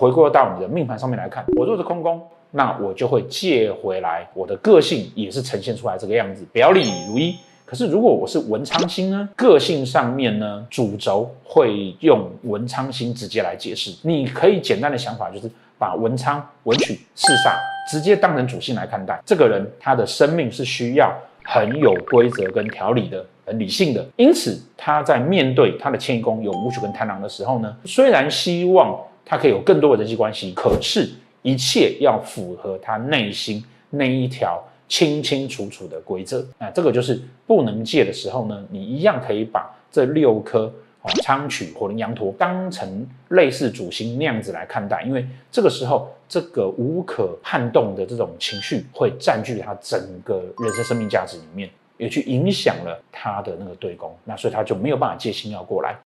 回归到你的命盘上面来看，我若是空宫，那我就会借回来，我的个性也是呈现出来这个样子，表里如一。可是如果我是文昌星呢，个性上面呢，主轴会用文昌星直接来解释。你可以简单的想法就是把文昌、文曲、四煞直接当成主星来看待。这个人他的生命是需要很有规则跟条理的，很理性的。因此他在面对他的迁移宫有武曲跟贪狼的时候呢，虽然希望他可以有更多的人际关系，可是一切要符合他内心那一条。清清楚楚的规则，那这个就是不能借的时候呢，你一样可以把这六颗哦昌曲、火灵、羊驼当成类似主星那样子来看待，因为这个时候这个无可撼动的这种情绪会占据他整个人生生命价值里面，也去影响了他的那个对宫，那所以他就没有办法借星曜过来。